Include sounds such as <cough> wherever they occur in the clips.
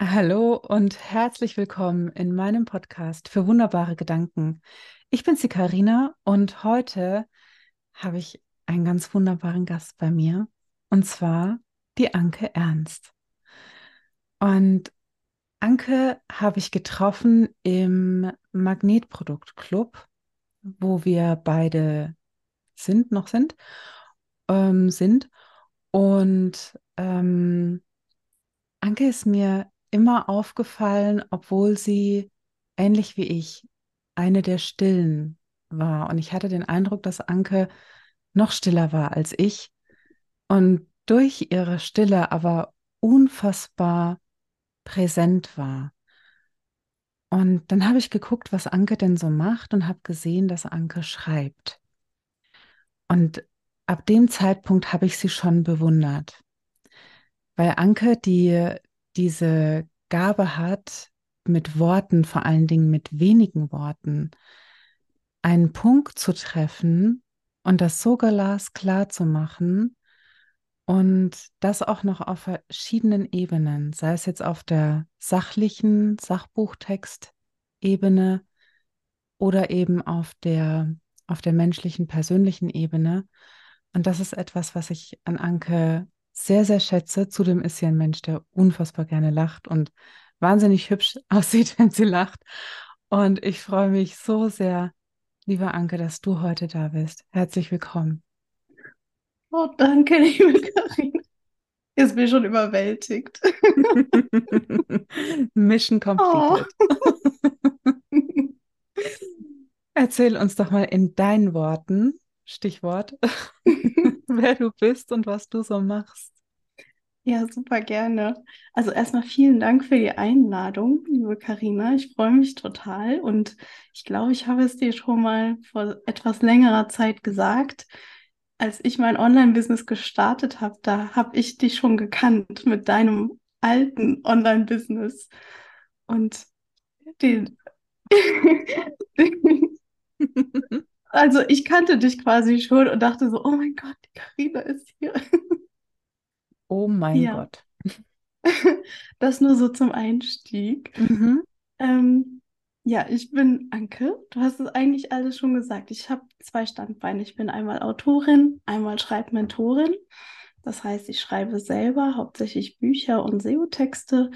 Hallo und herzlich willkommen in meinem Podcast für wunderbare Gedanken. Ich bin die Karina und heute habe ich einen ganz wunderbaren Gast bei mir und zwar die Anke Ernst. Und Anke habe ich getroffen im Magnetproduktclub, wo wir beide sind, noch sind, ähm, sind. Und ähm, Anke ist mir immer aufgefallen, obwohl sie ähnlich wie ich eine der Stillen war. Und ich hatte den Eindruck, dass Anke noch stiller war als ich und durch ihre Stille aber unfassbar präsent war. Und dann habe ich geguckt, was Anke denn so macht und habe gesehen, dass Anke schreibt. Und ab dem Zeitpunkt habe ich sie schon bewundert. Weil Anke, die diese Gabe hat, mit Worten, vor allen Dingen mit wenigen Worten, einen Punkt zu treffen und das so glasklar zu machen und das auch noch auf verschiedenen Ebenen, sei es jetzt auf der sachlichen Sachbuchtextebene oder eben auf der, auf der menschlichen, persönlichen Ebene. Und das ist etwas, was ich an Anke sehr, sehr schätze. Zudem ist sie ein Mensch, der unfassbar gerne lacht und wahnsinnig hübsch <laughs> aussieht, wenn sie lacht. Und ich freue mich so sehr, liebe Anke, dass du heute da bist. Herzlich willkommen. Oh, danke, liebe Karin. Jetzt bin ich schon überwältigt. <laughs> Mission completed. Oh. <laughs> Erzähl uns doch mal in deinen Worten, Stichwort, <laughs> <laughs> wer du bist und was du so machst. Ja, super gerne. Also erstmal vielen Dank für die Einladung, liebe Karina. Ich freue mich total und ich glaube, ich habe es dir schon mal vor etwas längerer Zeit gesagt. Als ich mein Online-Business gestartet habe, da habe ich dich schon gekannt mit deinem alten Online-Business und den <laughs> Also ich kannte dich quasi schon und dachte so, oh mein Gott, die Karina ist hier. <laughs> Oh mein ja. Gott. <laughs> Das nur so zum Einstieg. Mhm. Ähm, ja, ich bin Anke. Du hast es eigentlich alles schon gesagt. Ich habe zwei Standbeine. Ich bin einmal Autorin, einmal Schreibmentorin. Das heißt, ich schreibe selber hauptsächlich Bücher und SEO-Texte,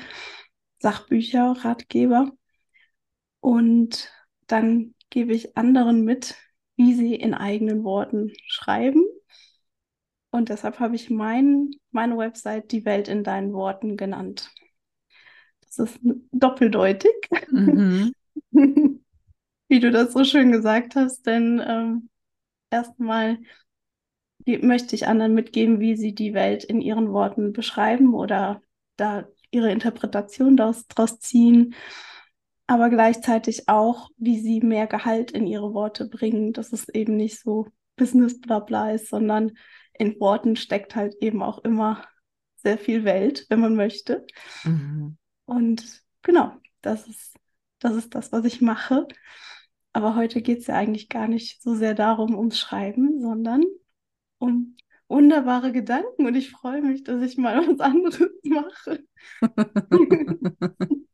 Sachbücher, Ratgeber. Und dann gebe ich anderen mit, wie sie in eigenen Worten schreiben. Und deshalb habe ich mein, meine Website Die Welt in deinen Worten genannt. Das ist doppeldeutig, mhm. <laughs> wie du das so schön gesagt hast, denn ähm, erstmal möchte ich anderen mitgeben, wie sie die Welt in ihren Worten beschreiben oder da ihre Interpretation daraus, daraus ziehen aber gleichzeitig auch, wie sie mehr Gehalt in ihre Worte bringen, dass es eben nicht so Business-Blabla ist, sondern in Worten steckt halt eben auch immer sehr viel Welt, wenn man möchte. Mhm. Und genau, das ist, das ist das, was ich mache. Aber heute geht es ja eigentlich gar nicht so sehr darum, ums Schreiben, sondern um wunderbare Gedanken. Und ich freue mich, dass ich mal was anderes <laughs> mache. <laughs>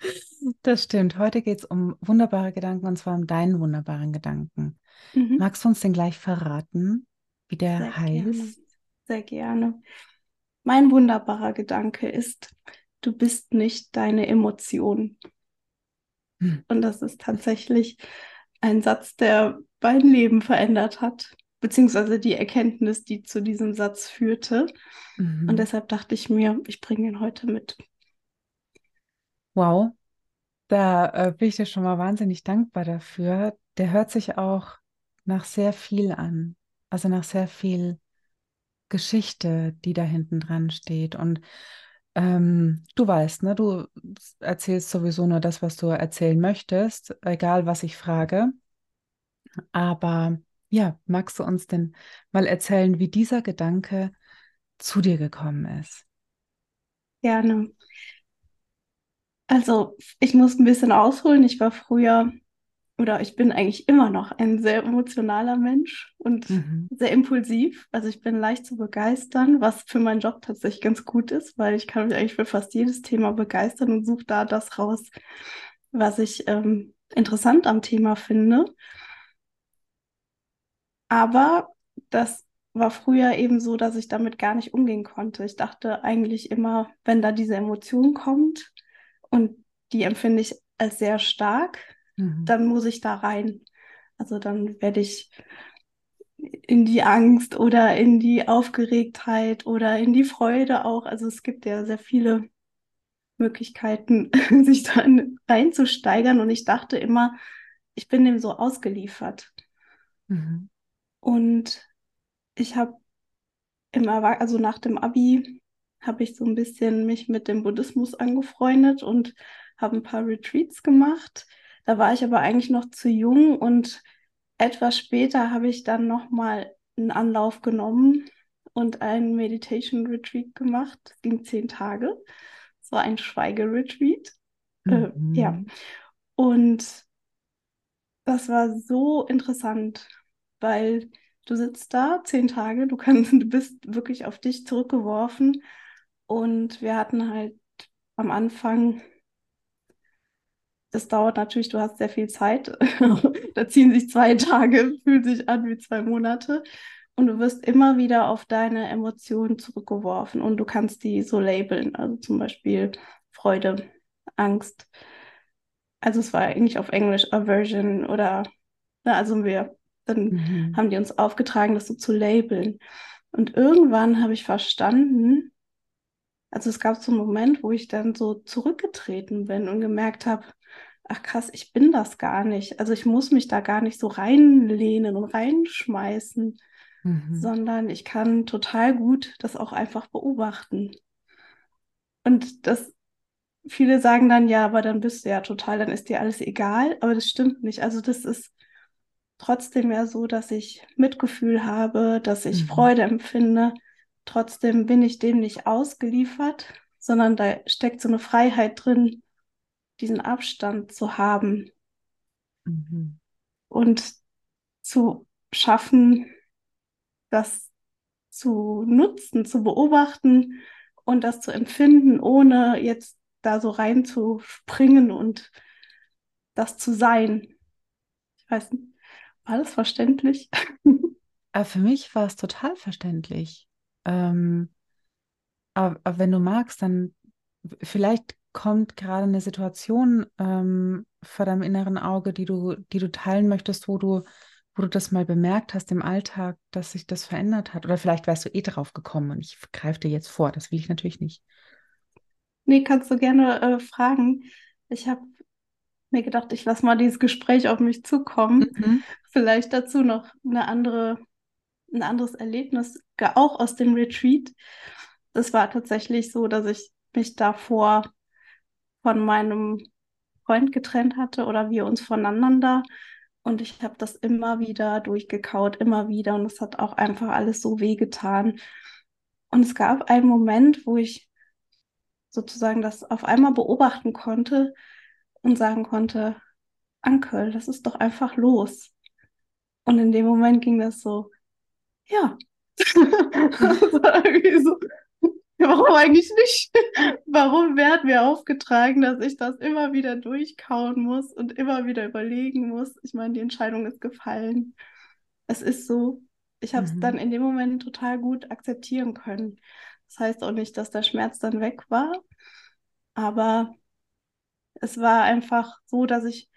<laughs> Das stimmt. Heute geht es um wunderbare Gedanken und zwar um deinen wunderbaren Gedanken. Mhm. Magst du uns denn gleich verraten, wie der Sehr heißt? Gerne. Sehr gerne. Mein wunderbarer Gedanke ist, du bist nicht deine Emotion. Hm. Und das ist tatsächlich ein Satz, der mein Leben verändert hat, beziehungsweise die Erkenntnis, die zu diesem Satz führte. Mhm. Und deshalb dachte ich mir, ich bringe ihn heute mit. Wow, da äh, bin ich dir schon mal wahnsinnig dankbar dafür. Der hört sich auch nach sehr viel an, also nach sehr viel Geschichte, die da hinten dran steht. Und ähm, du weißt, ne, du erzählst sowieso nur das, was du erzählen möchtest, egal was ich frage. Aber ja, magst du uns denn mal erzählen, wie dieser Gedanke zu dir gekommen ist? Gerne. Also, ich muss ein bisschen ausholen. Ich war früher oder ich bin eigentlich immer noch ein sehr emotionaler Mensch und mhm. sehr impulsiv. Also ich bin leicht zu begeistern, was für meinen Job tatsächlich ganz gut ist, weil ich kann mich eigentlich für fast jedes Thema begeistern und suche da das raus, was ich ähm, interessant am Thema finde. Aber das war früher eben so, dass ich damit gar nicht umgehen konnte. Ich dachte eigentlich immer, wenn da diese Emotion kommt und die empfinde ich als sehr stark, mhm. dann muss ich da rein. Also dann werde ich in die Angst oder in die Aufgeregtheit oder in die Freude auch. Also es gibt ja sehr viele Möglichkeiten, <laughs> sich da reinzusteigern. Und ich dachte immer, ich bin dem so ausgeliefert. Mhm. Und ich habe im also nach dem Abi habe ich so ein bisschen mich mit dem Buddhismus angefreundet und habe ein paar Retreats gemacht. Da war ich aber eigentlich noch zu jung und etwas später habe ich dann nochmal einen Anlauf genommen und einen Meditation Retreat gemacht. Das ging zehn Tage. Es war ein Schweigeretreat. Mhm. Äh, ja. Und das war so interessant, weil du sitzt da zehn Tage, du kannst, <laughs> du bist wirklich auf dich zurückgeworfen. Und wir hatten halt am Anfang das dauert natürlich, du hast sehr viel Zeit. <laughs> da ziehen sich zwei Tage, fühlt sich an wie zwei Monate. Und du wirst immer wieder auf deine Emotionen zurückgeworfen und du kannst die so labeln. Also zum Beispiel Freude, Angst. Also es war eigentlich auf Englisch Aversion oder, na, also wir, dann mhm. haben die uns aufgetragen, das so zu labeln. Und irgendwann habe ich verstanden, also es gab so einen Moment, wo ich dann so zurückgetreten bin und gemerkt habe, ach krass, ich bin das gar nicht. Also ich muss mich da gar nicht so reinlehnen und reinschmeißen, mhm. sondern ich kann total gut das auch einfach beobachten. Und das, viele sagen dann, ja, aber dann bist du ja total, dann ist dir alles egal, aber das stimmt nicht. Also das ist trotzdem ja so, dass ich Mitgefühl habe, dass ich mhm. Freude empfinde. Trotzdem bin ich dem nicht ausgeliefert, sondern da steckt so eine Freiheit drin, diesen Abstand zu haben mhm. und zu schaffen, das zu nutzen, zu beobachten und das zu empfinden, ohne jetzt da so reinzuspringen und das zu sein. Ich weiß nicht, war das verständlich? <laughs> Äh, für mich war es total verständlich. Ähm, aber, aber, wenn du magst, dann vielleicht kommt gerade eine Situation ähm, vor deinem inneren Auge, die du, die du teilen möchtest, wo du, wo du das mal bemerkt hast im Alltag, dass sich das verändert hat? Oder vielleicht wärst du eh drauf gekommen und ich greife dir jetzt vor. Das will ich natürlich nicht. Nee, kannst du gerne äh, fragen. Ich habe mir gedacht, ich lasse mal dieses Gespräch auf mich zukommen. Mhm. Vielleicht dazu noch eine andere, ein anderes Erlebnis, auch aus dem Retreat. Das war tatsächlich so, dass ich mich davor von meinem Freund getrennt hatte oder wir uns voneinander. Und ich habe das immer wieder durchgekaut, immer wieder. Und es hat auch einfach alles so wehgetan. Und es gab einen Moment, wo ich sozusagen das auf einmal beobachten konnte und sagen konnte, Ankel, das ist doch einfach los. Und in dem Moment ging das so, ja. <laughs> so, Warum eigentlich nicht? Warum wird mir aufgetragen, dass ich das immer wieder durchkauen muss und immer wieder überlegen muss? Ich meine, die Entscheidung ist gefallen. Es ist so. Ich habe es mhm. dann in dem Moment total gut akzeptieren können. Das heißt auch nicht, dass der Schmerz dann weg war, aber es war einfach so, dass ich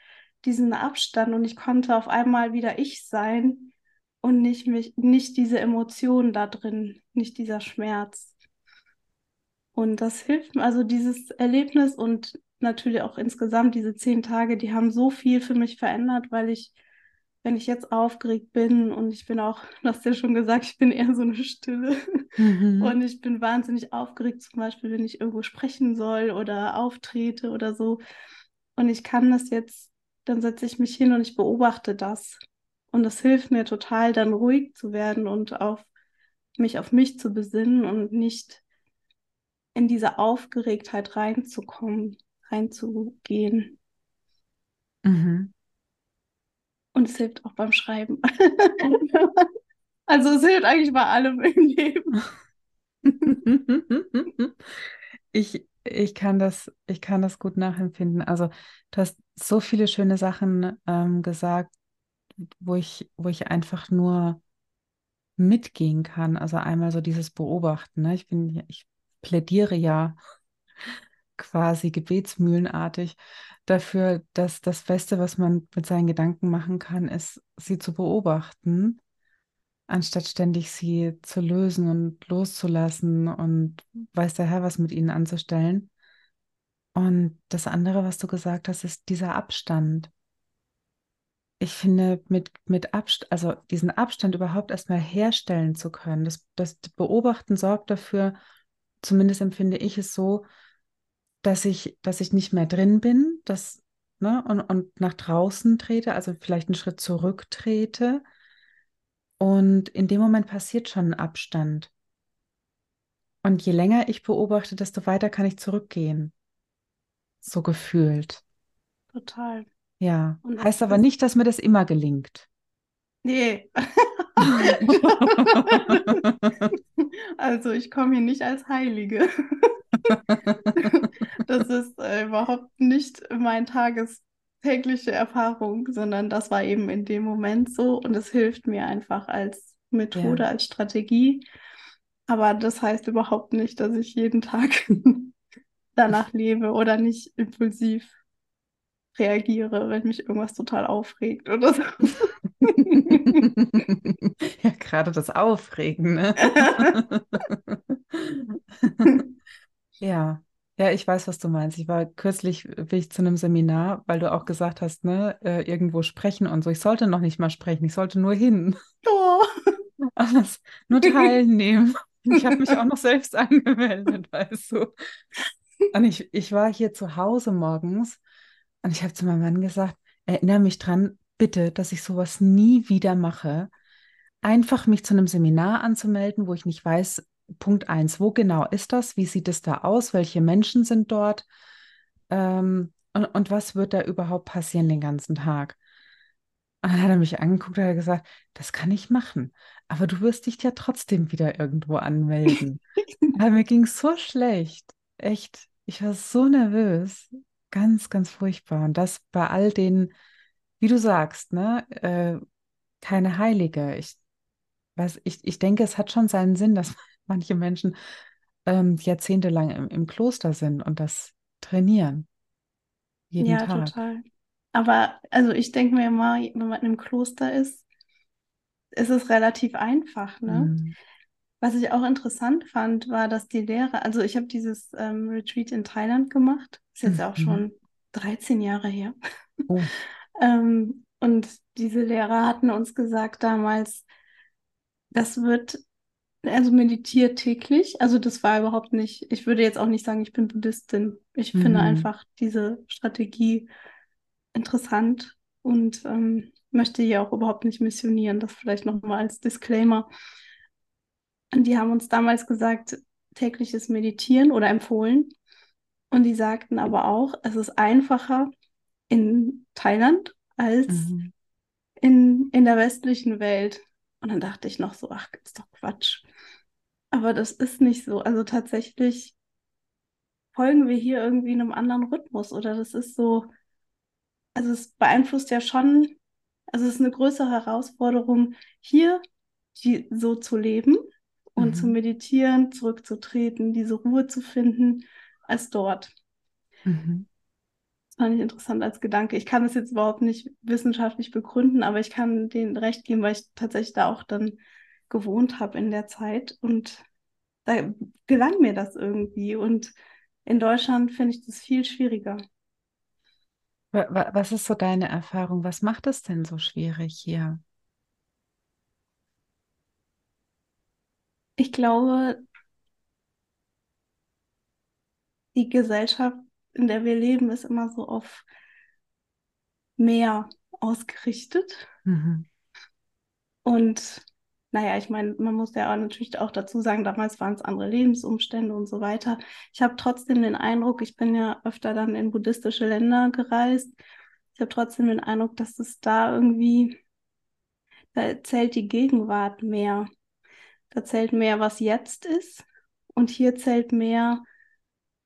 diesen Abstand und ich konnte auf einmal wieder ich sein und nicht mich, nicht diese Emotionen da drin, nicht dieser Schmerz. Und das hilft mir, also dieses Erlebnis und natürlich auch insgesamt diese zehn Tage, die haben so viel für mich verändert, weil ich, wenn ich jetzt aufgeregt bin und ich bin auch, du hast ja schon gesagt, ich bin eher so eine Stille mhm. und ich bin wahnsinnig aufgeregt, zum Beispiel, wenn ich irgendwo sprechen soll oder auftrete oder so. Und ich kann das jetzt, dann setze ich mich hin und ich beobachte das. Und das hilft mir total, dann ruhig zu werden und auf mich auf mich zu besinnen und nicht in diese Aufgeregtheit reinzukommen, reinzugehen. Mhm. Und es hilft auch beim Schreiben. <laughs> also es hilft eigentlich bei allem im Leben. <laughs> ich, ich kann das, ich kann das gut nachempfinden. Also du hast so viele schöne Sachen ähm, gesagt, wo ich, wo ich einfach nur mitgehen kann. Also einmal so dieses Beobachten. Ne? Ich bin, ich plädiere ja <laughs> quasi gebetsmühlenartig dafür, dass das Beste, was man mit seinen Gedanken machen kann, ist, sie zu beobachten, anstatt ständig sie zu lösen und loszulassen und weiß der Herr was mit ihnen anzustellen. Und das andere, was du gesagt hast, ist dieser Abstand. Ich finde, mit, mit Abstand, also diesen Abstand überhaupt erstmal herstellen zu können, das, das Beobachten sorgt dafür, zumindest empfinde ich es so, dass ich, dass ich nicht mehr drin bin, dass, ne, und, und nach draußen trete, also vielleicht einen Schritt zurücktrete. Und in dem Moment passiert schon ein Abstand. Und je länger ich beobachte, desto weiter kann ich zurückgehen. So gefühlt. Total. Ja. Und heißt aber nicht, dass mir das immer gelingt. Nee. <laughs> also ich komme hier nicht als Heilige. das ist äh, überhaupt nicht mein tagestägliche Erfahrung, sondern das war eben in dem Moment so und es hilft mir einfach als Methode, ja. als Strategie. Aber das heißt überhaupt nicht, dass ich jeden Tag <laughs> danach lebe oder nicht impulsiv reagiere, wenn mich irgendwas total aufregt oder so. <laughs> ja, gerade das Aufregen, ne? <laughs> ja. Ja, ich weiß, was du meinst. Ich war kürzlich bin ich zu einem Seminar, weil du auch gesagt hast, ne, äh, irgendwo sprechen und so. Ich sollte noch nicht mal sprechen, ich sollte nur hin. Oh. Alles, nur teilnehmen. Ich habe mich auch noch selbst <laughs> angemeldet, weißt du. Und ich, ich war hier zu Hause morgens und ich habe zu meinem Mann gesagt, erinnere mich dran, bitte, dass ich sowas nie wieder mache. Einfach mich zu einem Seminar anzumelden, wo ich nicht weiß, Punkt eins, wo genau ist das? Wie sieht es da aus? Welche Menschen sind dort? Ähm, und, und was wird da überhaupt passieren den ganzen Tag? Und dann hat er mich angeguckt und hat gesagt, das kann ich machen, aber du wirst dich ja trotzdem wieder irgendwo anmelden. <laughs> aber mir ging es so schlecht. Echt, ich war so nervös. Ganz, ganz furchtbar. Und das bei all den, wie du sagst, ne, äh, keine Heilige. Ich, was, ich, ich denke, es hat schon seinen Sinn, dass <laughs> manche Menschen ähm, jahrzehntelang im, im Kloster sind und das trainieren. Jeden ja, Tag. total. Aber also ich denke mir immer, wenn man im Kloster ist, ist es relativ einfach, ne? Mhm. Was ich auch interessant fand, war, dass die Lehrer, also ich habe dieses ähm, Retreat in Thailand gemacht, ist jetzt mhm. auch schon 13 Jahre her. Oh. <laughs> ähm, und diese Lehrer hatten uns gesagt damals, das wird also meditiert täglich. Also das war überhaupt nicht, ich würde jetzt auch nicht sagen, ich bin Buddhistin. Ich mhm. finde einfach diese Strategie interessant und ähm, möchte hier auch überhaupt nicht missionieren. Das vielleicht nochmal als Disclaimer. Und die haben uns damals gesagt, tägliches Meditieren oder empfohlen. Und die sagten aber auch, es ist einfacher in Thailand als mhm. in, in der westlichen Welt. Und dann dachte ich noch so, ach, ist doch Quatsch. Aber das ist nicht so. Also tatsächlich folgen wir hier irgendwie einem anderen Rhythmus oder das ist so, also es beeinflusst ja schon, also es ist eine größere Herausforderung, hier die, so zu leben und mhm. zu meditieren, zurückzutreten, diese Ruhe zu finden, als dort. Mhm. Das fand ich interessant als Gedanke. Ich kann das jetzt überhaupt nicht wissenschaftlich begründen, aber ich kann denen recht geben, weil ich tatsächlich da auch dann gewohnt habe in der Zeit. Und da gelang mir das irgendwie. Und in Deutschland finde ich das viel schwieriger. Was ist so deine Erfahrung? Was macht es denn so schwierig hier? Ich glaube, die Gesellschaft, in der wir leben, ist immer so auf mehr ausgerichtet. Mhm. Und naja, ich meine, man muss ja auch natürlich auch dazu sagen, damals waren es andere Lebensumstände und so weiter. Ich habe trotzdem den Eindruck, ich bin ja öfter dann in buddhistische Länder gereist ich habe trotzdem den Eindruck, dass es da irgendwie, da zählt die Gegenwart mehr. Da zählt mehr, was jetzt ist. Und hier zählt mehr,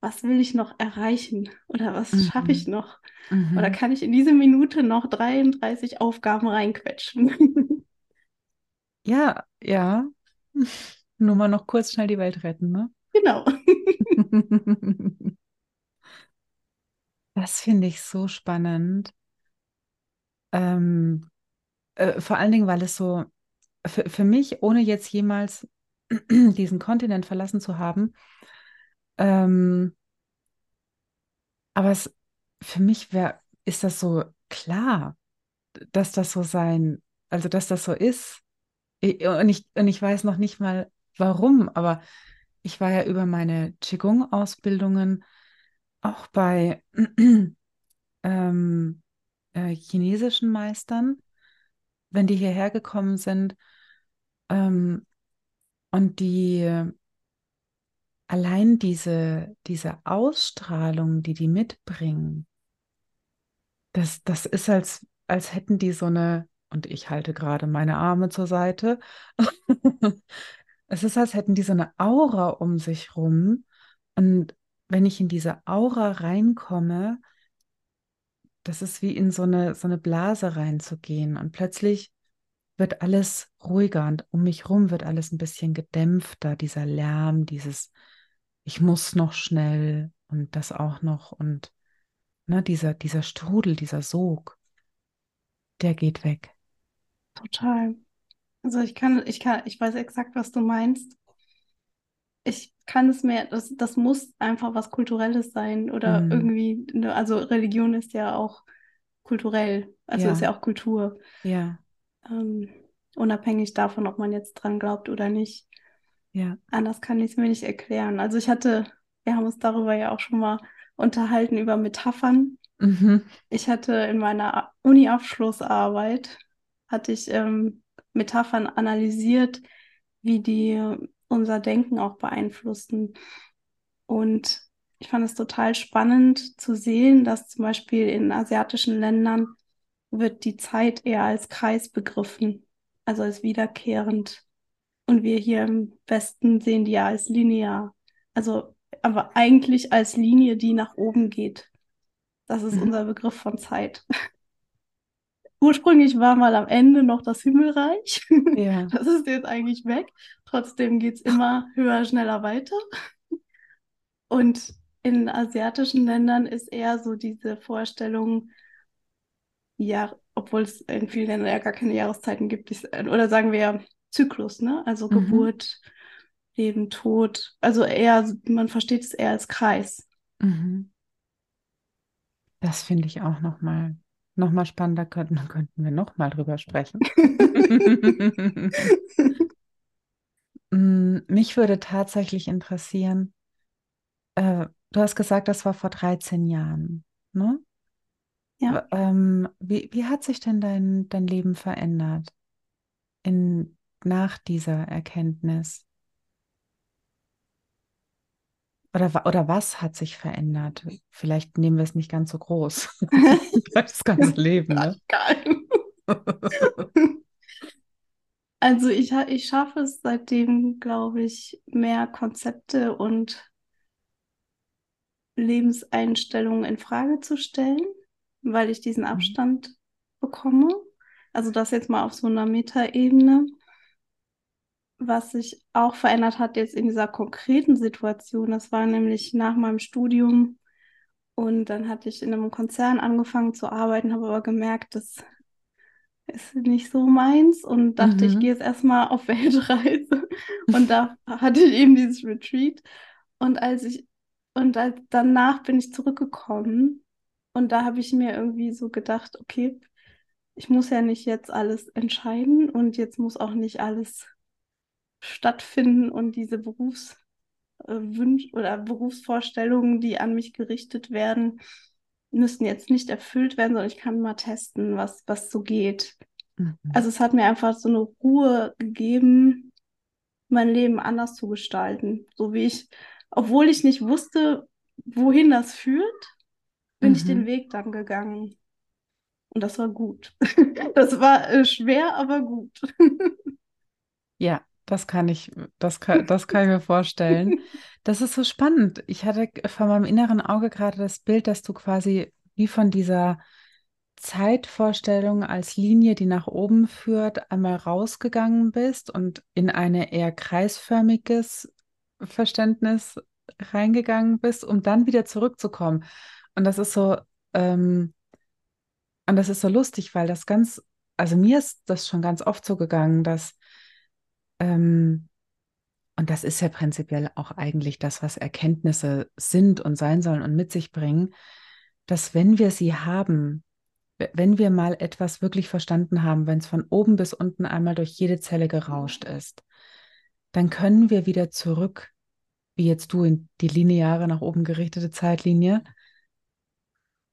was will ich noch erreichen oder was mhm. schaffe ich noch? Mhm. Oder kann ich in diese Minute noch 33 Aufgaben reinquetschen? <laughs> ja, ja. <laughs> Nur mal noch kurz schnell die Welt retten, ne? Genau. <laughs> das finde ich so spannend. Ähm, äh, vor allen Dingen, weil es so für, für mich, ohne jetzt jemals <clears throat> diesen Kontinent verlassen zu haben, ähm, aber es, für mich wär, ist das so klar, dass das so sein, also dass das so ist. Und ich, und ich weiß noch nicht mal warum, aber ich war ja über meine Qigong-Ausbildungen auch bei <clears throat> ähm, äh, chinesischen Meistern, wenn die hierher gekommen sind ähm, und die allein diese, diese Ausstrahlung, die die mitbringen, das, das ist, als, als hätten die so eine, und ich halte gerade meine Arme zur Seite, <laughs> es ist, als hätten die so eine Aura um sich rum. Und wenn ich in diese Aura reinkomme, das ist wie in so eine, so eine Blase reinzugehen. Und plötzlich wird alles ruhiger und um mich rum wird alles ein bisschen gedämpfter, dieser Lärm, dieses ich muss noch schnell und das auch noch und ne, dieser, dieser Strudel, dieser Sog, der geht weg. Total. Also ich kann, ich kann, ich weiß exakt, was du meinst. Ich kann es mir, das, das muss einfach was Kulturelles sein oder mhm. irgendwie, ne, also Religion ist ja auch kulturell, also ja. ist ja auch Kultur. Ja. Ähm, unabhängig davon, ob man jetzt dran glaubt oder nicht. Ja. Anders kann ich es mir nicht erklären. Also ich hatte, wir haben uns darüber ja auch schon mal unterhalten, über Metaphern. Mhm. Ich hatte in meiner Uni-Abschlussarbeit, hatte ich ähm, Metaphern analysiert, wie die unser Denken auch beeinflussen. Und ich fand es total spannend zu sehen, dass zum Beispiel in asiatischen Ländern wird die Zeit eher als Kreis begriffen, also als wiederkehrend. Und wir hier im Westen sehen die ja als linear. Also, aber eigentlich als Linie, die nach oben geht. Das ist mhm. unser Begriff von Zeit. <laughs> Ursprünglich war mal am Ende noch das Himmelreich. Ja. <laughs> Das ist jetzt eigentlich weg. Trotzdem geht es immer höher, schneller weiter. Und in asiatischen Ländern ist eher so diese Vorstellung, ja, obwohl es in vielen Ländern ja gar keine Jahreszeiten gibt, oder sagen wir Zyklus, ne? Also mhm. Geburt, Leben, Tod. Also eher, man versteht es eher als Kreis. Mhm. Das finde ich auch nochmal noch mal spannender. Könnten, könnten wir nochmal drüber sprechen. <laughs> Mm, mich würde tatsächlich interessieren, äh, du hast gesagt, das war vor 13 Jahren, ne? Ja. Ähm, wie, wie hat sich denn dein, dein Leben verändert in nach dieser Erkenntnis? Oder, oder was hat sich verändert? Vielleicht nehmen wir es nicht ganz so groß. <laughs> <laughs> das ganze Leben. Ne? <laughs> also ich, ich schaffe es seitdem, glaube ich, mehr Konzepte und Lebenseinstellungen in Frage zu stellen, weil ich diesen mhm. Abstand bekomme. Also das jetzt mal auf so einer Metaebene was sich auch verändert hat jetzt in dieser konkreten Situation, das war nämlich nach meinem Studium. Und dann hatte ich in einem Konzern angefangen zu arbeiten, habe aber gemerkt, das ist nicht so meins. Und dachte, mhm. ich gehe jetzt erstmal auf <laughs> Weltreise. Und da hatte ich eben dieses Retreat. Und als ich und als, danach bin ich zurückgekommen. Und da habe ich mir irgendwie so gedacht, okay, ich muss ja nicht jetzt alles entscheiden. Und jetzt muss auch nicht alles stattfinden und diese Berufswünsche äh, oder Berufsvorstellungen, die an mich gerichtet werden, müssen jetzt nicht erfüllt werden, sondern ich kann mal testen, was, was so geht. Mhm. Also es hat mir einfach so eine Ruhe gegeben, mein Leben anders zu gestalten. So wie ich, obwohl ich nicht wusste, wohin das führt, bin mhm. ich den mhm. Weg dann gegangen. Und das war gut. <laughs> Das war äh, schwer, aber gut. <laughs> Ja, das kann ich, das kann, das kann ich mir vorstellen. Das ist so spannend. Ich hatte vor meinem inneren Auge gerade das Bild, dass du quasi wie von dieser Zeitvorstellung als Linie, die nach oben führt, einmal rausgegangen bist und in eine eher kreisförmiges Verständnis reingegangen bist, um dann wieder zurückzukommen. Und das ist so, ähm, und das ist so lustig, weil das ganz, also mir ist das schon ganz oft so gegangen, dass, ähm, und das ist ja prinzipiell auch eigentlich das, was Erkenntnisse sind und sein sollen und mit sich bringen, dass wenn wir sie haben, wenn wir mal etwas wirklich verstanden haben, wenn es von oben bis unten einmal durch jede Zelle gerauscht ist, dann können wir wieder zurück, wie jetzt du in die lineare nach oben gerichtete Zeitlinie,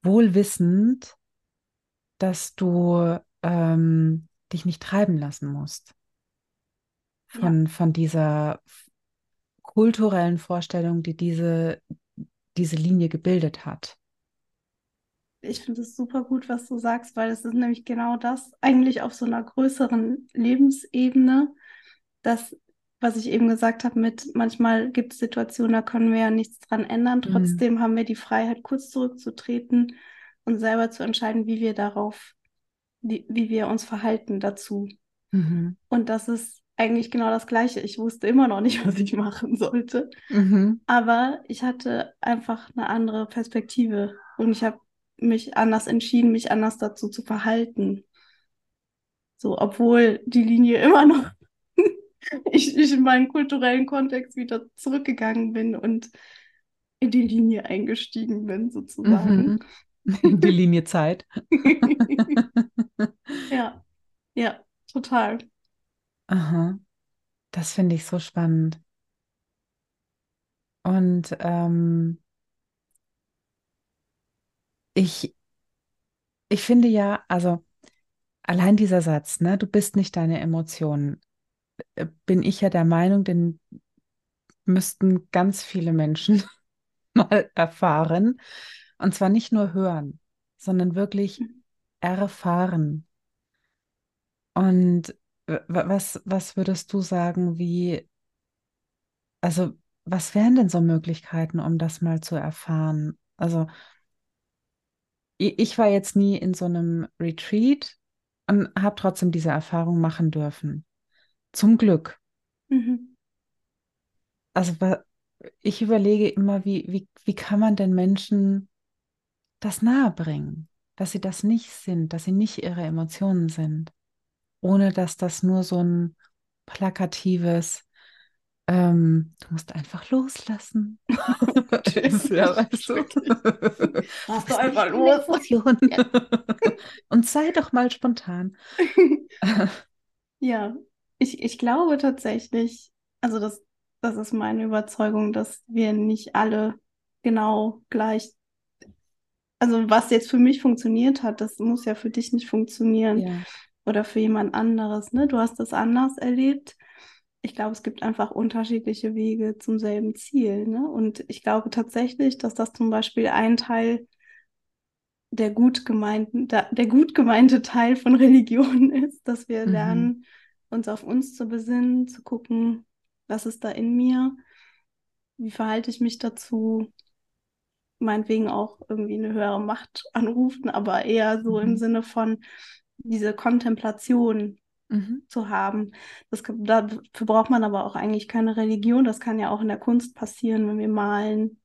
wohl wissend, dass du ähm, dich nicht treiben lassen musst von, ja. von dieser kulturellen Vorstellung, die diese, diese Linie gebildet hat ich finde es super gut, was du sagst, weil es ist nämlich genau das, eigentlich auf so einer größeren Lebensebene, das, was ich eben gesagt habe, mit manchmal gibt es Situationen, da können wir ja nichts dran ändern. Mhm. Trotzdem mhm. haben wir die Freiheit, kurz zurückzutreten und selber zu entscheiden, wie wir darauf, wie, wie wir uns verhalten dazu. Mhm. Und das ist eigentlich genau das Gleiche. Ich wusste immer noch nicht, <laughs> was ich machen sollte. Mhm. Aber ich hatte einfach eine andere Perspektive und ich habe mich anders entschieden, mich anders dazu zu verhalten. So, obwohl die Linie immer noch <laughs> ich, ich in meinen kulturellen Kontext wieder zurückgegangen bin und in die Linie eingestiegen bin, sozusagen. Mhm. Die Linie Zeit. <laughs> ja, ja, total. Aha. Das finde ich so spannend. Und ähm, ich, ich finde ja, also allein dieser Satz, ne, du bist nicht deine Emotionen, äh, bin ich ja der Meinung, den müssten ganz viele Menschen <laughs> mal erfahren. Und zwar nicht nur hören, sondern wirklich erfahren. Und was, was würdest du sagen, wie, also was wären denn so Möglichkeiten, um das mal zu erfahren? Also ich war jetzt nie in so einem Retreat und habe trotzdem diese Erfahrung machen dürfen. Zum Glück. Mhm. Also ich überlege immer, wie, wie, wie kann man denn Menschen das nahebringen, dass sie das nicht sind, dass sie nicht ihre Emotionen sind, ohne dass das nur so ein plakatives, ähm, du musst einfach loslassen. <laughs> ist, ja, weißt du? <laughs> Lass doch einfach los. Ja. <laughs> Und sei doch mal spontan. ja, ich, ich glaube tatsächlich, also das, das ist meine Überzeugung, dass wir nicht alle genau gleich, also was jetzt für mich funktioniert hat, das muss ja für dich nicht funktionieren. Ja. Oder für jemand anderes. Ne? Du hast das anders erlebt ich glaube, es gibt einfach unterschiedliche Wege zum selben Ziel. Ne? Und ich glaube tatsächlich, dass das zum Beispiel ein Teil der gut gemeinten, der, gut gemeinte Teil von <laughs> Religion ist, dass wir mhm. lernen, uns auf uns zu besinnen, zu gucken, was ist da in mir, wie verhalte ich mich dazu, meinetwegen auch irgendwie eine höhere Macht anrufen, aber eher so mhm. im Sinne von diese Kontemplation mhm. zu haben. Das, dafür braucht man aber auch eigentlich keine Religion. Das kann ja auch in der Kunst passieren, wenn wir malen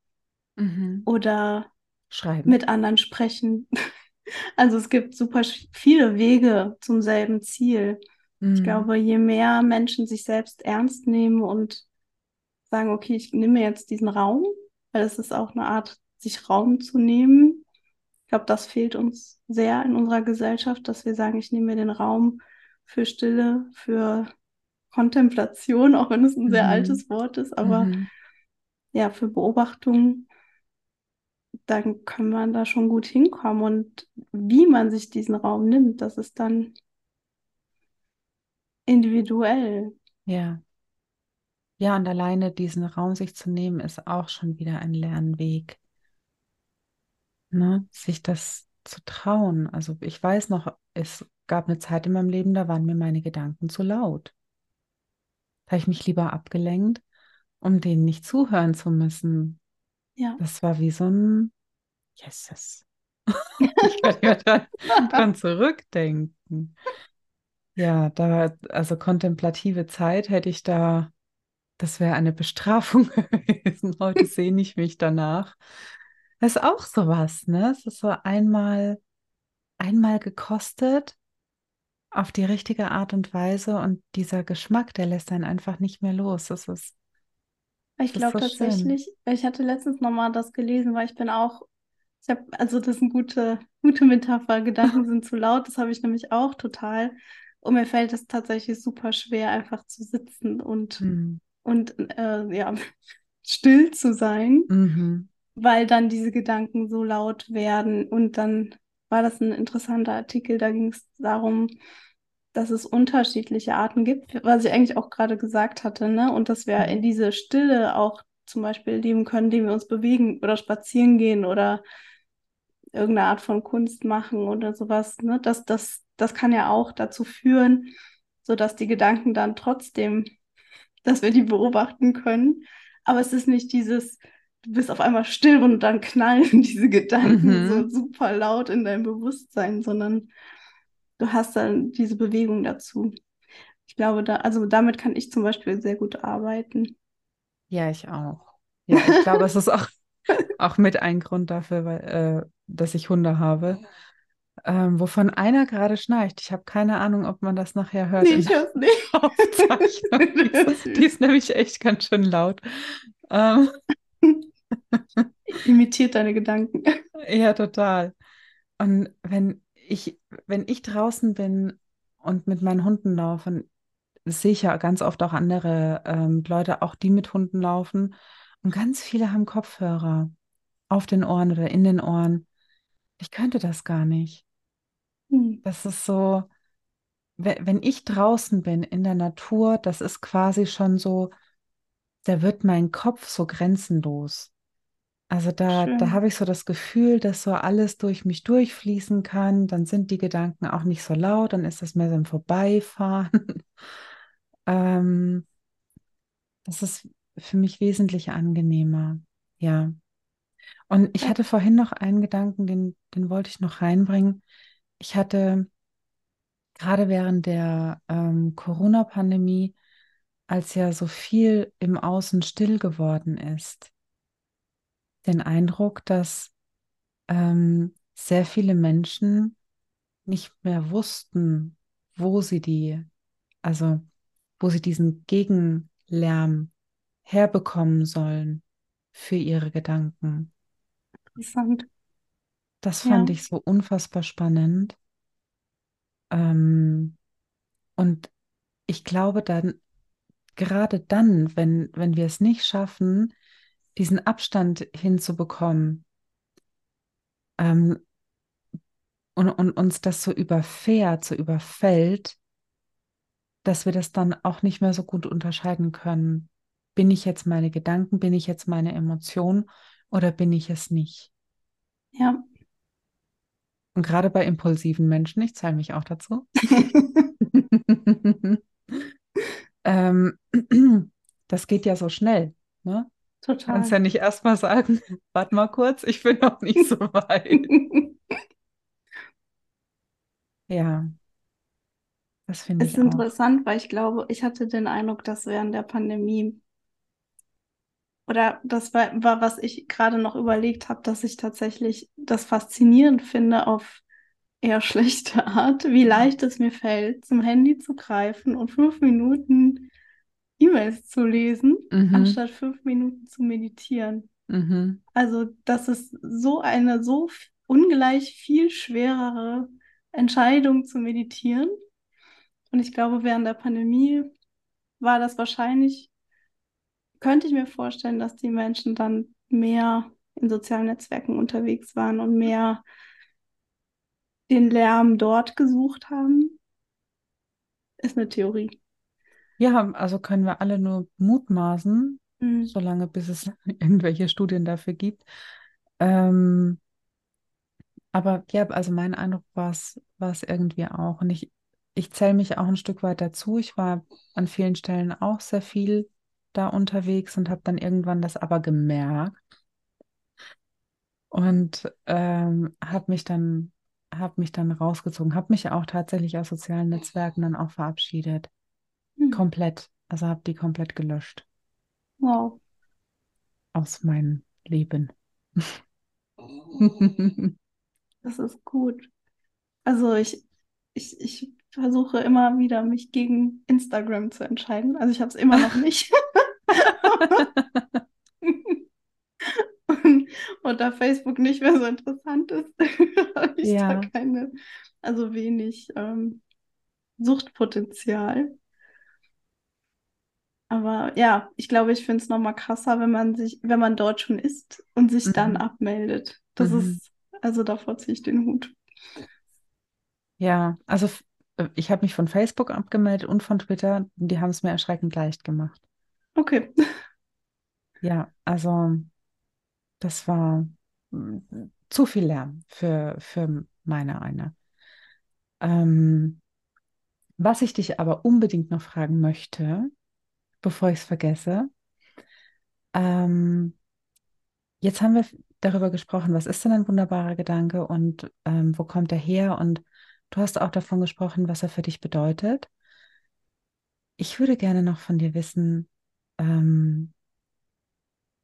mhm. oder Schreiben. mit anderen sprechen. <laughs> Also es gibt super viele Wege zum selben Ziel. Mhm. Ich glaube, je mehr Menschen sich selbst ernst nehmen und sagen, okay, ich nehme jetzt diesen Raum, weil es ist auch eine Art, sich Raum zu nehmen. Ich glaube, das fehlt uns sehr in unserer Gesellschaft, dass wir sagen, ich nehme mir den Raum für Stille, für Kontemplation, auch wenn es ein sehr mhm. altes Wort ist, aber mhm. ja, für Beobachtung, dann kann man da schon gut hinkommen. Und wie man sich diesen Raum nimmt, das ist dann individuell. Ja. Ja, und alleine diesen Raum sich zu nehmen, ist auch schon wieder ein Lernweg. Ne? Sich das zu trauen. Also ich weiß noch, es gab eine Zeit in meinem Leben, da waren mir meine Gedanken zu laut. Da habe ich mich lieber abgelenkt, um denen nicht zuhören zu müssen. Ja. Das war wie so ein Yeses. <laughs> ich kann ja dann, <laughs> dann zurückdenken. Ja, da, also kontemplative Zeit hätte ich da, das wäre eine Bestrafung <laughs> gewesen. Heute sehne ich mich danach. Das ist auch sowas, ne? Es ist so einmal, einmal gekostet auf die richtige Art und Weise und dieser Geschmack, der lässt einen einfach nicht mehr los. Das ist, ich glaube so tatsächlich, schön. ich hatte letztens nochmal das gelesen, weil ich bin auch, ich habe, also das ist eine gute, gute Metapher, Gedanken <laughs> sind zu laut, das habe ich nämlich auch total. Und mir fällt es tatsächlich super schwer, einfach zu sitzen und, mhm. und äh, ja, <laughs> still zu sein, mhm. Weil dann diese Gedanken so laut werden. Und dann war das ein interessanter Artikel, da ging es darum, dass es unterschiedliche Arten gibt, was ich eigentlich auch gerade gesagt hatte, ne? Und dass wir mhm. in diese Stille auch zum Beispiel leben können, indem wir uns bewegen oder spazieren gehen oder irgendeine Art von Kunst machen oder sowas, ne? Das, das, das kann ja auch dazu führen, sodass die Gedanken dann trotzdem, <laughs> dass wir die beobachten können. Aber es ist nicht dieses, du bist auf einmal still und dann knallen <laughs> diese Gedanken mhm. so super laut in dein Bewusstsein, sondern du hast dann diese Bewegung dazu. Ich glaube, da, also damit kann ich zum Beispiel sehr gut arbeiten. Ja, ich auch. Ja, ich glaube, es ist auch, <laughs> auch mit ein Grund dafür, weil, äh, dass ich Hunde habe. Ähm, wovon einer gerade schnarcht. Ich habe keine Ahnung, ob man das nachher hört. Nee, ich höre es nicht. <laughs> die, die ist nämlich echt ganz schön laut. Ähm. Imitiert deine Gedanken. Ja, total. Und wenn ich, wenn ich draußen bin und mit meinen Hunden laufe, sehe ich ja ganz oft auch andere ähm, Leute, auch die mit Hunden laufen. Und ganz viele haben Kopfhörer auf den Ohren oder in den Ohren. Ich könnte das gar nicht. Hm. Das ist so, wenn ich draußen bin in der Natur, das ist quasi schon so, da wird mein Kopf so grenzenlos. Also da, da habe ich so das Gefühl, dass so alles durch mich durchfließen kann. Dann sind die Gedanken auch nicht so laut, dann ist das mehr so ein Vorbeifahren. <laughs> ähm, das ist für mich wesentlich angenehmer. Ja. Und ich hatte vorhin noch einen Gedanken, den, den wollte ich noch reinbringen. Ich hatte gerade während der ähm, Corona-Pandemie, als ja so viel im Außen still geworden ist, den Eindruck, dass ähm, sehr viele Menschen nicht mehr wussten, wo sie die, also wo sie diesen Gegenlärm herbekommen sollen für ihre Gedanken. Interessant. Das fand ja. ich so unfassbar spannend. Ähm, und ich glaube dann, gerade dann, wenn, wenn wir es nicht schaffen, diesen Abstand hinzubekommen ähm, und, und uns das so überfährt, so überfällt, dass wir das dann auch nicht mehr so gut unterscheiden können. Bin ich jetzt meine Gedanken, bin ich jetzt meine Emotion oder bin ich es nicht? Ja. Und gerade bei impulsiven Menschen, ich zähle mich auch dazu. <laughs> <laughs> ähm, <clears throat> das geht ja so schnell. Ne? Total. Kannst ja nicht erstmal sagen, <laughs> warte mal kurz, ich bin noch nicht so weit. <laughs> ja. Das finde ich. Ist interessant, weil ich glaube, ich hatte den Eindruck, dass während der Pandemie oder das war, war was ich gerade noch überlegt habe, dass ich tatsächlich das faszinierend finde auf eher schlechte Art, wie leicht es mir fällt, zum Handy zu greifen und fünf Minuten E-Mails zu lesen, mhm. anstatt fünf Minuten zu meditieren. Mhm. Also das ist so eine so ungleich viel schwerere Entscheidung zu meditieren. Und ich glaube, während der Pandemie war das wahrscheinlich, könnte ich mir vorstellen, dass die Menschen dann mehr in sozialen Netzwerken unterwegs waren und mehr den Lärm dort gesucht haben. Ist eine Theorie. Ja, also können wir alle nur mutmaßen, mhm. solange bis es <laughs> irgendwelche Studien dafür gibt. Ähm, Aber ja, also mein Eindruck war es irgendwie auch. Und ich, ich zähle mich auch ein Stück weit dazu. Ich war an vielen Stellen auch sehr viel da unterwegs und habe dann irgendwann das aber gemerkt und ähm, habe mich dann habe mich dann rausgezogen, habe mich auch tatsächlich aus sozialen Netzwerken dann auch verabschiedet. Hm. Komplett. Also habe die komplett gelöscht. Wow. Aus meinem Leben. <laughs> das ist gut. Also ich, ich, ich versuche immer wieder, mich gegen Instagram zu entscheiden. Also ich habe es immer noch <laughs> nicht. <laughs> und, und, da Facebook nicht mehr so interessant ist, habe ich ja. da keine, also wenig ähm, Suchtpotenzial. Aber ja, ich glaube, ich finde es nochmal krasser, wenn man sich, wenn man dort schon ist und sich mhm. dann abmeldet. Das mhm. ist, also davor ziehe ich den Hut. Ja, also äh, ich habe mich von Facebook abgemeldet und von Twitter. Die haben es mir erschreckend leicht gemacht. Okay. <laughs> Ja, also das war mm, zu viel Lärm für, für meine eine. Ähm, was ich dich aber unbedingt noch fragen möchte, bevor ich es vergesse, ähm, jetzt haben wir darüber gesprochen, was ist denn ein wunderbarer Gedanke und ähm, wo kommt er her? Und du hast auch davon gesprochen, was er für dich bedeutet. Ich würde gerne noch von dir wissen, ähm,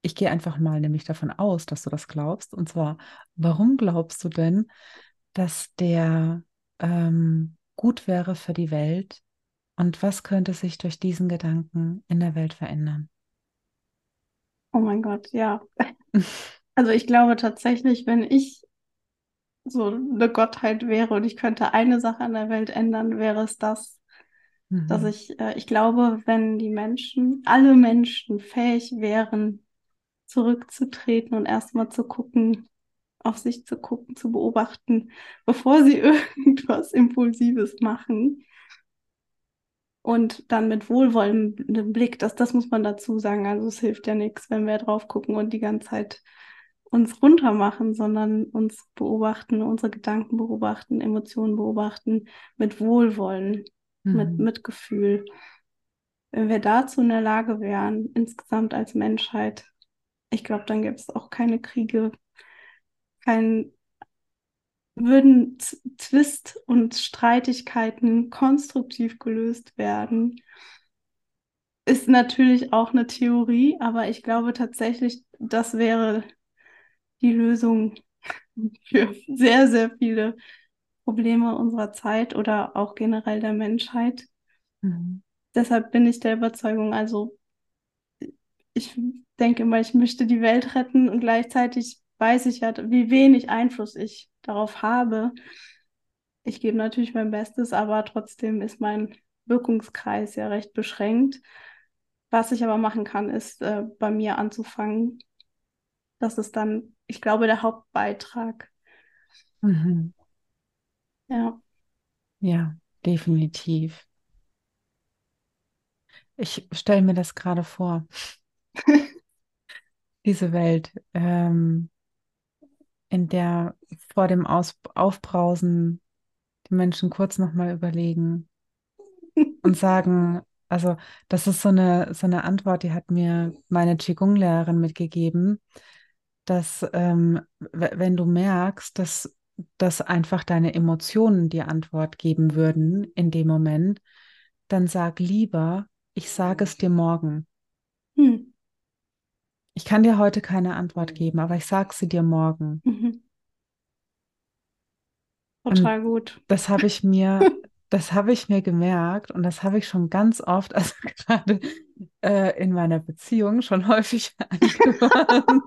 ich gehe einfach mal nämlich davon aus, dass du das glaubst. Und zwar, warum glaubst du denn, dass der ähm, gut wäre für die Welt? Und was könnte sich durch diesen Gedanken in der Welt verändern? Oh mein Gott, ja. <laughs> Also ich glaube tatsächlich, wenn ich so eine Gottheit wäre und ich könnte eine Sache an der Welt ändern, wäre es das, mhm. dass ich, äh, ich glaube, wenn die Menschen, alle Menschen fähig wären, zurückzutreten und erstmal zu gucken, auf sich zu gucken, zu beobachten, bevor sie <laughs> irgendwas Impulsives machen. Und dann mit wohlwollendem Blick, das, das muss man dazu sagen. Also es hilft ja nichts, wenn wir drauf gucken und die ganze Zeit uns runter machen, sondern uns beobachten, unsere Gedanken beobachten, Emotionen beobachten, mit Wohlwollen, mhm. mit Mitgefühl. Wenn wir dazu in der Lage wären, insgesamt als Menschheit, ich glaube, dann gäbe es auch keine Kriege, kein, würden Zwist und Streitigkeiten konstruktiv gelöst werden. Ist natürlich auch eine Theorie, aber ich glaube tatsächlich, das wäre die Lösung <laughs> für sehr, sehr viele Probleme unserer Zeit oder auch generell der Menschheit. Mhm. Deshalb bin ich der Überzeugung, also ich denke immer, ich möchte die Welt retten und gleichzeitig weiß ich ja, wie wenig Einfluss ich darauf habe. Ich gebe natürlich mein Bestes, aber trotzdem ist mein Wirkungskreis ja recht beschränkt. Was ich aber machen kann, ist äh, bei mir anzufangen. Das ist dann, ich glaube, der Hauptbeitrag. Mhm. Ja. Ja, definitiv. Ich stelle mir das gerade vor. <laughs> Diese Welt, ähm, in der vor dem Aus Aufbrausen die Menschen kurz nochmal überlegen und <laughs> sagen, also das ist so eine, so eine Antwort, die hat mir meine Qigong-Lehrerin mitgegeben, dass ähm, wenn du merkst, dass, dass einfach deine Emotionen die Antwort geben würden in dem Moment, dann sag lieber, ich sage es dir morgen. Hm. Ich kann dir heute keine Antwort geben, aber ich sage sie dir morgen. Mhm. Total und gut. Das habe ich mir, <laughs> das habe ich mir gemerkt und das habe ich schon ganz oft, also <laughs> gerade äh, in meiner Beziehung schon häufig <laughs> angewandt.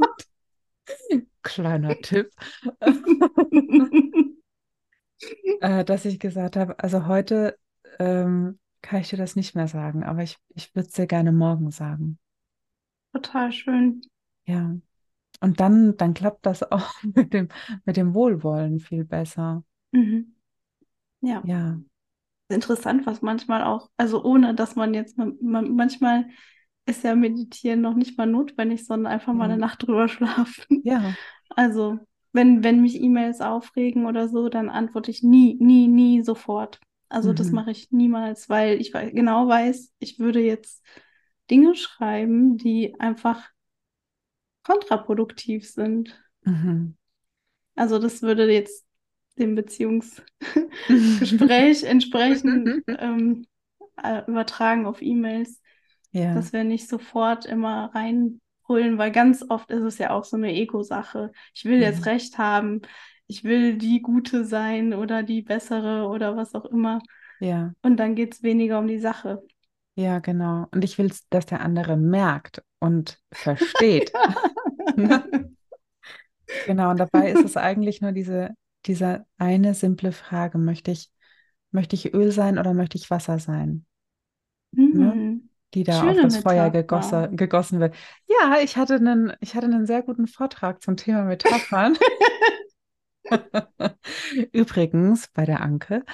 Kleiner Tipp. äh, dass ich gesagt habe, also heute ähm, kann ich dir das nicht mehr sagen, aber ich, ich würde es dir gerne morgen sagen. Total schön. Ja. Und dann, dann klappt das <laughs> auch mit dem, mit dem Wohlwollen viel besser. Mhm. Ja. Ja. Interessant, was manchmal auch, also ohne dass man jetzt, man, manchmal ist ja Meditieren noch nicht mal notwendig, sondern einfach mal eine Nacht drüber <laughs> schlafen. Ja. Also wenn, wenn mich E-Mails aufregen oder so, dann antworte ich nie, nie, nie sofort. Also das Mhm. mache ich niemals, weil ich genau weiß, ich würde jetzt Dinge schreiben, die einfach kontraproduktiv sind. Mhm. Also das würde jetzt dem Beziehungsgespräch <laughs> entsprechend <laughs> ähm, äh, übertragen auf E-Mails, Ja, dass wir nicht sofort immer reinbrüllen, weil ganz oft ist es ja auch so eine Ego-Sache. Ich will jetzt ja, Recht haben, ich will die Gute sein oder die Bessere oder was auch immer. ja, Und dann geht es weniger um die Sache. Ja, genau. Und ich will, dass der andere merkt und versteht. <laughs> Ne? Genau, und dabei ist es eigentlich nur diese, diese eine simple Frage, möchte ich, möchte ich Öl sein oder möchte ich Wasser sein? Ne? Mhm. Die da auf Schöne das Feuer Metapher. gegosse, gegossen wird. Ja, ich hatte einen, ich hatte einen sehr guten Vortrag zum Thema Metaphern. <laughs> <laughs> Übrigens bei der Anke.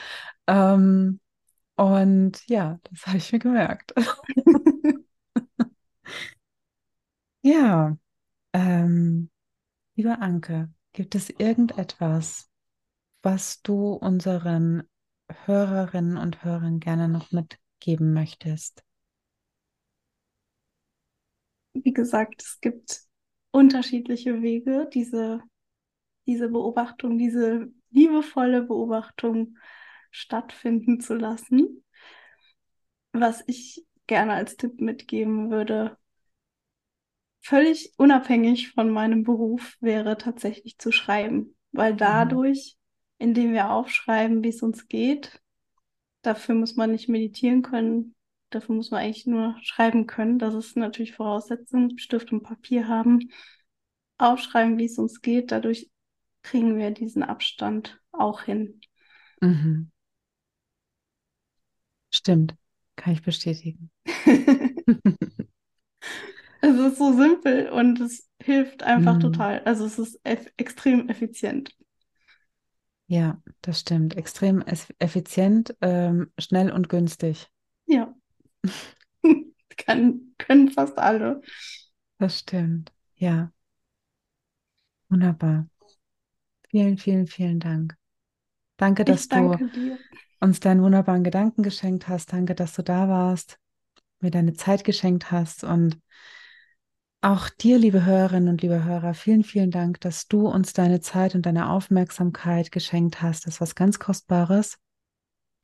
Ähm, und ja, das habe ich mir gemerkt. <laughs> Ja, ähm, liebe Anke, gibt es irgendetwas, was du unseren Hörerinnen und Hörern gerne noch mitgeben möchtest? Wie gesagt, es gibt unterschiedliche Wege, diese, diese Beobachtung, diese liebevolle Beobachtung stattfinden zu lassen. Was ich gerne als Tipp mitgeben würde, völlig unabhängig von meinem Beruf, wäre tatsächlich zu schreiben, weil Mhm. dadurch, indem wir aufschreiben, wie es uns geht, dafür muss man nicht meditieren können, dafür muss man eigentlich nur schreiben können. Das ist natürlich Voraussetzung, Stift und Papier haben, aufschreiben, wie es uns geht, dadurch kriegen wir diesen Abstand auch hin. Mhm. Stimmt, kann ich bestätigen. <laughs> <laughs> Es ist so simpel und es hilft einfach Mhm. total. Also es ist eff extrem effizient. Ja, das stimmt. Extrem eff- effizient, ähm, schnell und günstig. Ja. <laughs> Kann, können fast alle. Das stimmt. Ja, wunderbar. Vielen, vielen, vielen Dank. Danke, dass Ich du danke dir. Uns deinen wunderbaren Gedanken geschenkt hast. Danke, dass du da warst, mir deine Zeit geschenkt hast. Und auch dir, liebe Hörerinnen und liebe Hörer, vielen, vielen Dank, dass du uns deine Zeit und deine Aufmerksamkeit geschenkt hast. Das ist was ganz Kostbares.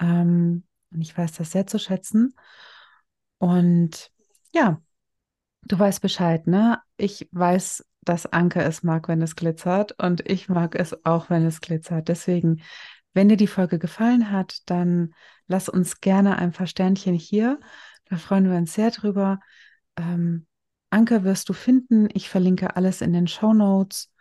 Ähm, und ich weiß das sehr zu schätzen. Und ja, du weißt Bescheid, ne? Ich weiß, dass Anke es mag, wenn es glitzert. Und ich mag es auch, wenn es glitzert. Deswegen, wenn dir die Folge gefallen hat, dann lass uns gerne ein paar Sternchen hier. Da freuen wir uns sehr drüber. Ähm, Anke wirst du finden. Ich verlinke alles in den Show Notes.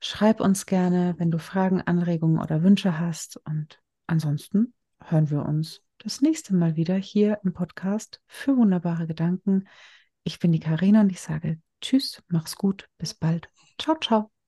Schreib uns gerne, wenn du Fragen, Anregungen oder Wünsche hast. Und ansonsten hören wir uns das nächste Mal wieder hier im Podcast für wunderbare Gedanken. Ich bin die Karina und ich sage Tschüss, mach's gut, bis bald. Ciao, ciao.